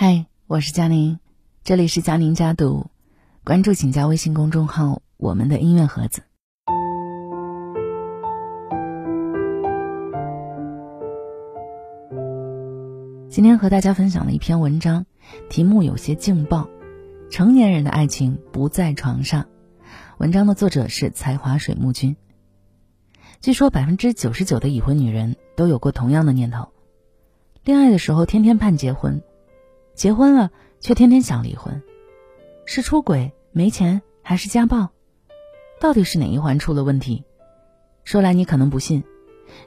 嗨，我是佳宁，这里是佳宁家读，关注请加微信公众号“我们的音乐盒子”。今天和大家分享了一篇文章，题目有些劲爆，《成年人的爱情不在床上》。文章的作者是才华水木君。据说百分之九十九的已婚女人都有过同样的念头：恋爱的时候天天盼结婚。结婚了却天天想离婚，是出轨、没钱还是家暴？到底是哪一环出了问题？说来你可能不信，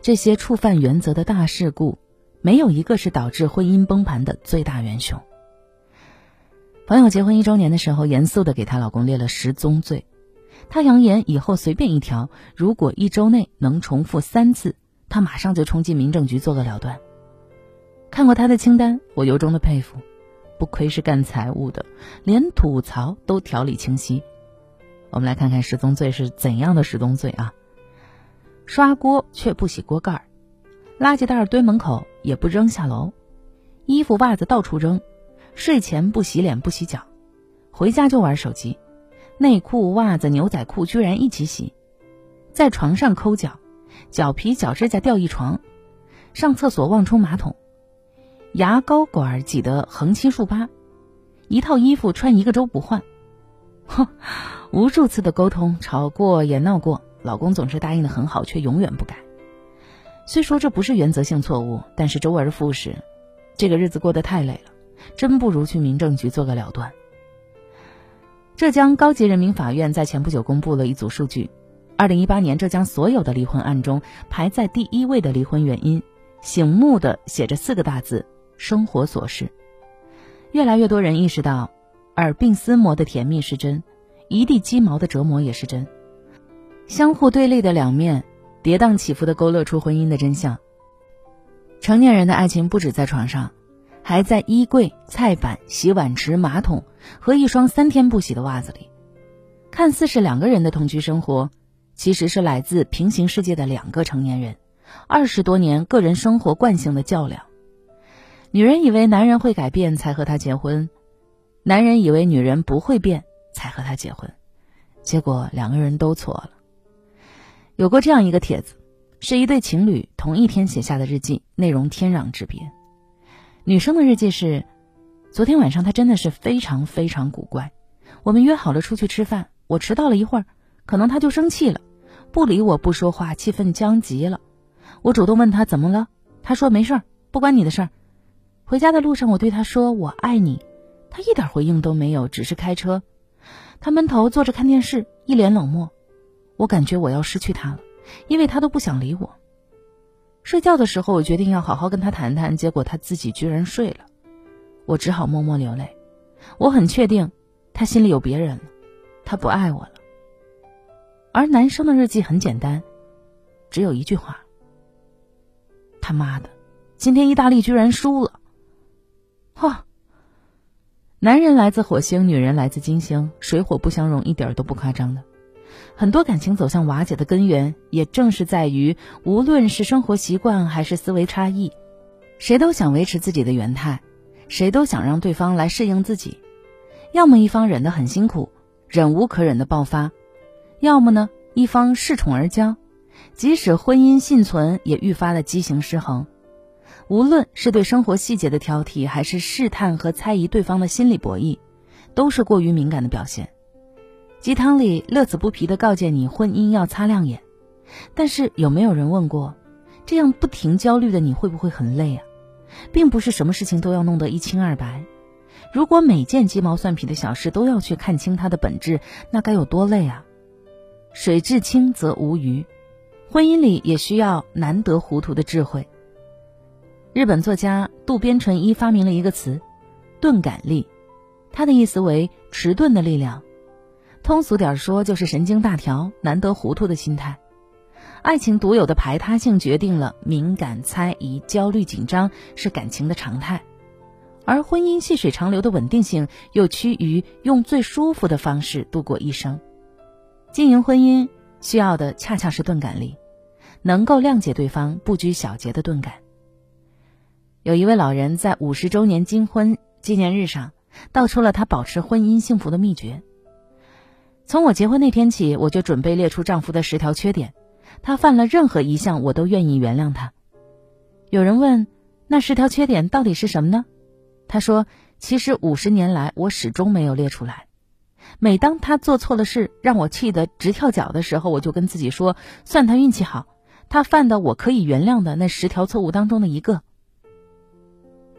这些触犯原则的大事故，没有一个是导致婚姻崩盘的最大元凶。朋友结婚一周年的时候，严肃的给她老公列了十宗罪，她扬言以后随便一条，如果一周内能重复三次，她马上就冲进民政局做个了断。看过她的清单，我由衷的佩服。不愧是干财务的，连吐槽都条理清晰。我们来看看十宗罪是怎样的十宗罪啊？刷锅却不洗锅盖，垃圾袋堆门口也不扔下楼，衣服袜子到处扔，睡前不洗脸不洗脚，回家就玩手机，内裤袜子牛仔裤居然一起洗，在床上抠脚，脚皮脚指甲掉一床，上厕所忘冲马桶。牙膏管挤得横七竖八，一套衣服穿一个周不换，哼，无数次的沟通，吵过也闹过，老公总是答应的很好，却永远不改。虽说这不是原则性错误，但是周而复始，这个日子过得太累了，真不如去民政局做个了断。浙江高级人民法院在前不久公布了一组数据：，二零一八年浙江所有的离婚案中，排在第一位的离婚原因，醒目的写着四个大字。生活琐事，越来越多人意识到，耳鬓厮磨的甜蜜是真，一地鸡毛的折磨也是真。相互对立的两面，跌宕起伏的勾勒出婚姻的真相。成年人的爱情不止在床上，还在衣柜、菜板、洗碗池、马桶和一双三天不洗的袜子里。看似是两个人的同居生活，其实是来自平行世界的两个成年人，二十多年个人生活惯性的较量。女人以为男人会改变才和他结婚，男人以为女人不会变才和他结婚，结果两个人都错了。有过这样一个帖子，是一对情侣同一天写下的日记，内容天壤之别。女生的日记是：昨天晚上他真的是非常非常古怪。我们约好了出去吃饭，我迟到了一会儿，可能他就生气了，不理我不说话，气氛僵极了。我主动问他怎么了，他说没事儿，不关你的事儿。回家的路上，我对他说：“我爱你。”他一点回应都没有，只是开车。他闷头坐着看电视，一脸冷漠。我感觉我要失去他了，因为他都不想理我。睡觉的时候，我决定要好好跟他谈谈，结果他自己居然睡了。我只好默默流泪。我很确定，他心里有别人了，他不爱我了。而男生的日记很简单，只有一句话：“他妈的，今天意大利居然输了。”嚯！男人来自火星，女人来自金星，水火不相容，一点都不夸张的。很多感情走向瓦解的根源，也正是在于无论是生活习惯还是思维差异，谁都想维持自己的原态，谁都想让对方来适应自己。要么一方忍得很辛苦，忍无可忍的爆发；要么呢，一方恃宠而骄，即使婚姻幸存，也愈发的畸形失衡。无论是对生活细节的挑剔，还是试探和猜疑对方的心理博弈，都是过于敏感的表现。鸡汤里乐此不疲地告诫你，婚姻要擦亮眼。但是有没有人问过，这样不停焦虑的你会不会很累啊？并不是什么事情都要弄得一清二白。如果每件鸡毛蒜皮的小事都要去看清它的本质，那该有多累啊！水至清则无鱼，婚姻里也需要难得糊涂的智慧。日本作家渡边淳一发明了一个词“钝感力”，它的意思为迟钝的力量。通俗点说，就是神经大条、难得糊涂的心态。爱情独有的排他性决定了敏感、猜疑、焦虑、紧张是感情的常态，而婚姻细水长流的稳定性又趋于用最舒服的方式度过一生。经营婚姻需要的恰恰是钝感力，能够谅解对方不拘小节的钝感。有一位老人在五十周年金婚纪念日上，道出了她保持婚姻幸福的秘诀。从我结婚那天起，我就准备列出丈夫的十条缺点，他犯了任何一项，我都愿意原谅他。有人问，那十条缺点到底是什么呢？他说，其实五十年来我始终没有列出来。每当他做错了事，让我气得直跳脚的时候，我就跟自己说，算他运气好，他犯的我可以原谅的那十条错误当中的一个。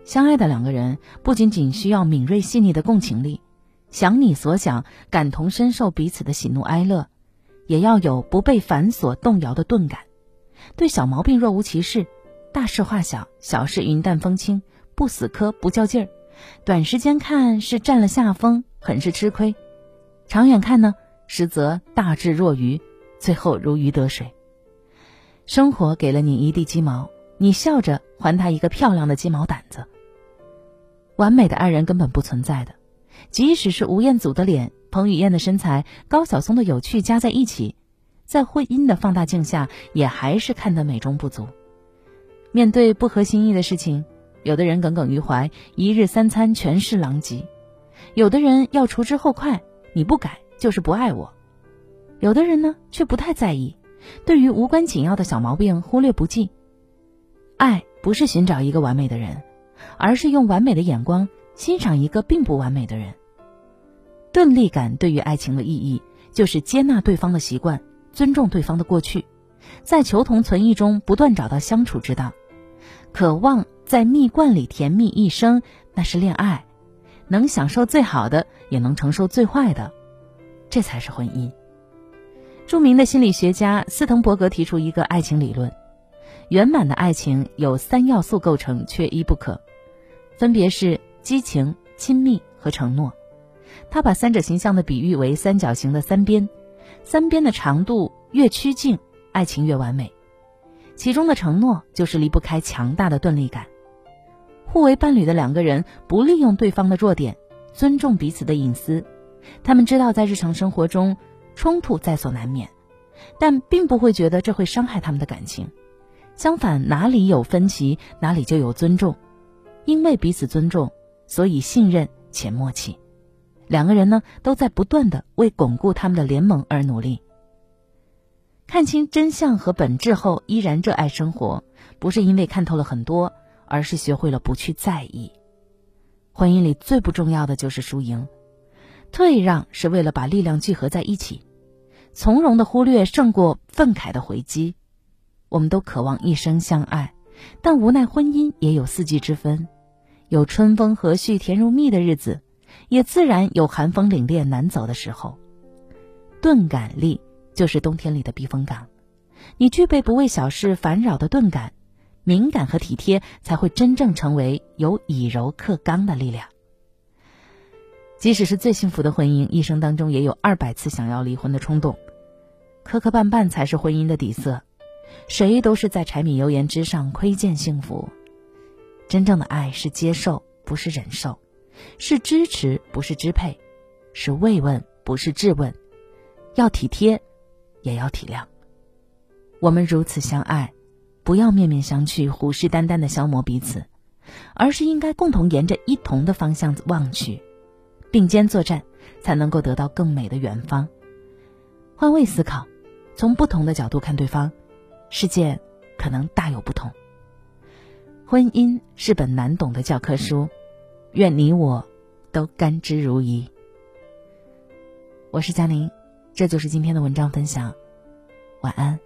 相爱的两个人，不仅仅需要敏锐细腻的共情力。想你所想，感同身受彼此的喜怒哀乐，也要有不被繁琐动摇的钝感，对小毛病若无其事，大事化小，小事云淡风轻，不死磕不较劲儿。短时间看是占了下风，很是吃亏；长远看呢，实则大智若愚，最后如鱼得水。生活给了你一地鸡毛，你笑着还他一个漂亮的鸡毛掸子。完美的爱人根本不存在的。即使是吴彦祖的脸、彭于晏的身材、高晓松的有趣加在一起，在婚姻的放大镜下，也还是看得美中不足。面对不合心意的事情，有的人耿耿于怀，一日三餐全是狼藉；有的人要除之后快，你不改就是不爱我；有的人呢却不太在意，对于无关紧要的小毛病忽略不计。爱不是寻找一个完美的人，而是用完美的眼光。欣赏一个并不完美的人。钝力感对于爱情的意义，就是接纳对方的习惯，尊重对方的过去，在求同存异中不断找到相处之道。渴望在蜜罐里甜蜜一生，那是恋爱，能享受最好的，也能承受最坏的，这才是婚姻。著名的心理学家斯滕伯格提出一个爱情理论：圆满的爱情有三要素构成，缺一不可，分别是。激情、亲密和承诺，他把三者形象的比喻为三角形的三边，三边的长度越趋近，爱情越完美。其中的承诺就是离不开强大的钝力感。互为伴侣的两个人不利用对方的弱点，尊重彼此的隐私。他们知道在日常生活中冲突在所难免，但并不会觉得这会伤害他们的感情。相反，哪里有分歧，哪里就有尊重，因为彼此尊重。所以信任且默契，两个人呢都在不断的为巩固他们的联盟而努力。看清真相和本质后，依然热爱生活，不是因为看透了很多，而是学会了不去在意。婚姻里最不重要的就是输赢，退让是为了把力量聚合在一起，从容的忽略胜过愤慨的回击。我们都渴望一生相爱，但无奈婚姻也有四季之分。有春风和煦、甜如蜜的日子，也自然有寒风凛冽、难走的时候。钝感力就是冬天里的避风港，你具备不为小事烦扰的钝感，敏感和体贴才会真正成为有以柔克刚的力量。即使是最幸福的婚姻，一生当中也有二百次想要离婚的冲动，磕磕绊绊才是婚姻的底色，谁都是在柴米油盐之上窥见幸福。真正的爱是接受，不是忍受；是支持，不是支配；是慰问，不是质问。要体贴，也要体谅。我们如此相爱，不要面面相觑、虎视眈眈的消磨彼此，而是应该共同沿着一同的方向望去，并肩作战，才能够得到更美的远方。换位思考，从不同的角度看对方，世界可能大有不同。婚姻是本难懂的教科书，愿你我都甘之如饴。我是佳宁，这就是今天的文章分享，晚安。